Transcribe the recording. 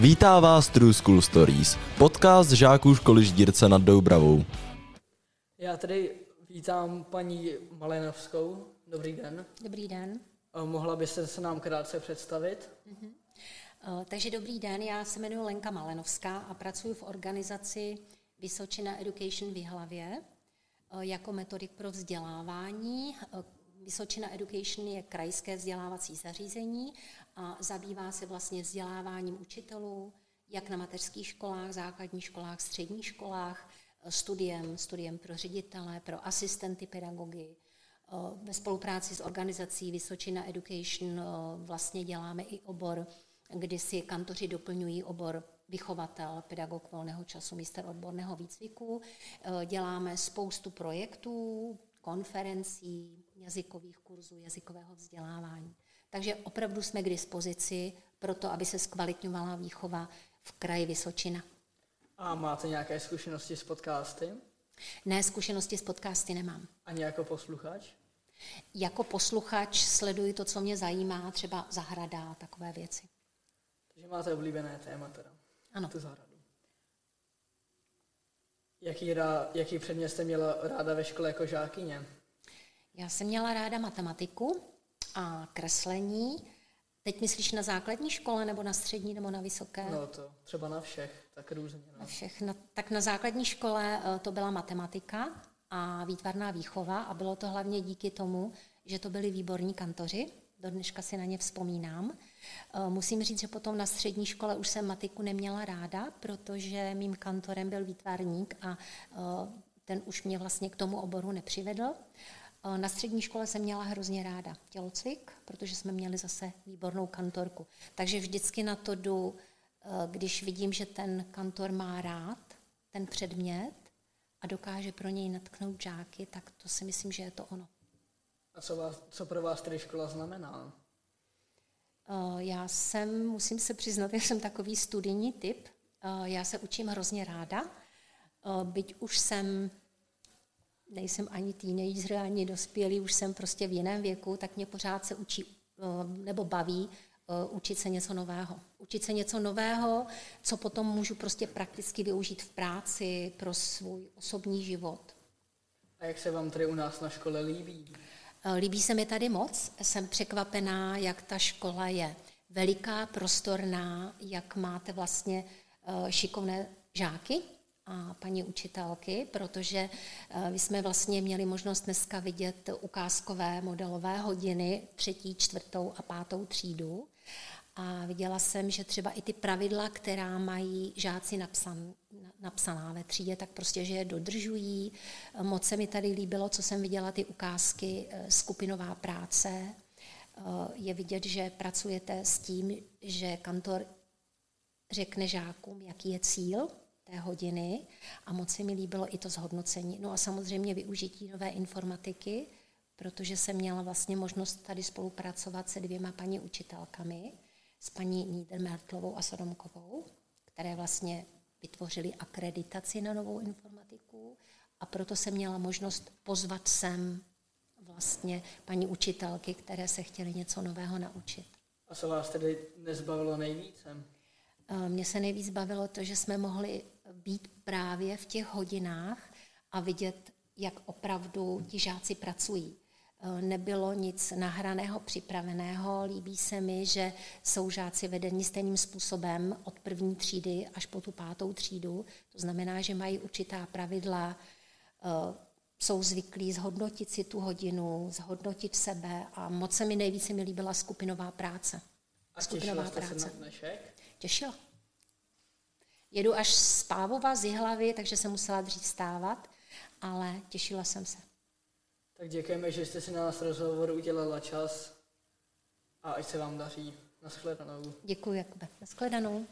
Vítá vás True School Stories, podcast žáků školy Ždírce nad Doubravou. Já tady vítám paní Malenovskou. Dobrý den. Dobrý den. A mohla byste se nám krátce představit? Uh, takže dobrý den, já se jmenuji Lenka Malenovská a pracuji v organizaci Vysočina Education v Jihlavě uh, jako metodik pro vzdělávání. Vysočina Education je krajské vzdělávací zařízení a zabývá se vlastně vzděláváním učitelů, jak na mateřských školách, základních školách, středních školách, studiem, studiem pro ředitele, pro asistenty pedagogy. Ve spolupráci s organizací Vysočina Education vlastně děláme i obor, kdy si kantoři doplňují obor vychovatel, pedagog volného času, míster odborného výcviku. Děláme spoustu projektů, konferencí, jazykových kurzů, jazykového vzdělávání. Takže opravdu jsme k dispozici pro to, aby se zkvalitňovala výchova v kraji Vysočina. A máte nějaké zkušenosti s podcasty? Ne, zkušenosti s podcasty nemám. Ani jako posluchač? Jako posluchač sleduji to, co mě zajímá, třeba zahrada a takové věci. Takže máte oblíbené téma teda? Ano. Tu zahradu. Jaký, rá, jaký předmět jste měla ráda ve škole jako žákyně? Já jsem měla ráda matematiku a kreslení. Teď myslíš na základní škole, nebo na střední, nebo na vysoké? No to třeba na všech, tak různě. No. Na všech. Na, tak na základní škole eh, to byla matematika a výtvarná výchova a bylo to hlavně díky tomu, že to byli výborní kantoři. Do dneška si na ně vzpomínám. Eh, musím říct, že potom na střední škole už jsem matiku neměla ráda, protože mým kantorem byl výtvarník a eh, ten už mě vlastně k tomu oboru nepřivedl. Na střední škole jsem měla hrozně ráda tělocvik, protože jsme měli zase výbornou kantorku. Takže vždycky na to jdu, když vidím, že ten kantor má rád ten předmět a dokáže pro něj natknout žáky, tak to si myslím, že je to ono. A co, vás, co pro vás tedy škola znamená? Já jsem, musím se přiznat, že jsem takový studijní typ. Já se učím hrozně ráda, byť už jsem nejsem ani teenager, ani dospělý, už jsem prostě v jiném věku, tak mě pořád se učí eh, nebo baví eh, učit se něco nového. Učit se něco nového, co potom můžu prostě prakticky využít v práci pro svůj osobní život. A jak se vám tady u nás na škole líbí? Eh, líbí se mi tady moc. Jsem překvapená, jak ta škola je veliká, prostorná, jak máte vlastně šikovné žáky, a paní učitelky, protože my eh, jsme vlastně měli možnost dneska vidět ukázkové modelové hodiny třetí, čtvrtou a pátou třídu. A viděla jsem, že třeba i ty pravidla, která mají žáci napsan, napsaná ve třídě, tak prostě, že je dodržují. Moc se mi tady líbilo, co jsem viděla, ty ukázky, eh, skupinová práce. Eh, je vidět, že pracujete s tím, že kantor řekne žákům, jaký je cíl, té hodiny a moc se mi líbilo i to zhodnocení. No a samozřejmě využití nové informatiky, protože jsem měla vlastně možnost tady spolupracovat se dvěma paní učitelkami, s paní Niedermertlovou a Sodomkovou, které vlastně vytvořili akreditaci na novou informatiku a proto jsem měla možnost pozvat sem vlastně paní učitelky, které se chtěly něco nového naučit. A co vás tedy nezbavilo nejvíce? Mně se nejvíc bavilo to, že jsme mohli být právě v těch hodinách a vidět, jak opravdu ti žáci pracují. E, nebylo nic nahraného, připraveného. Líbí se mi, že jsou žáci vedeni stejným způsobem od první třídy až po tu pátou třídu. To znamená, že mají určitá pravidla, e, jsou zvyklí zhodnotit si tu hodinu, zhodnotit sebe a moc se mi nejvíce mi líbila skupinová práce. A skupinová těšila jste práce. se na dnešek? Těšila. Jedu až z Pávova, z Jihlavy, takže jsem musela dřív stávat, ale těšila jsem se. Tak děkujeme, že jste si na nás rozhovor udělala čas a ať se vám daří. Naschledanou. Děkuji, Jakube. Naschledanou.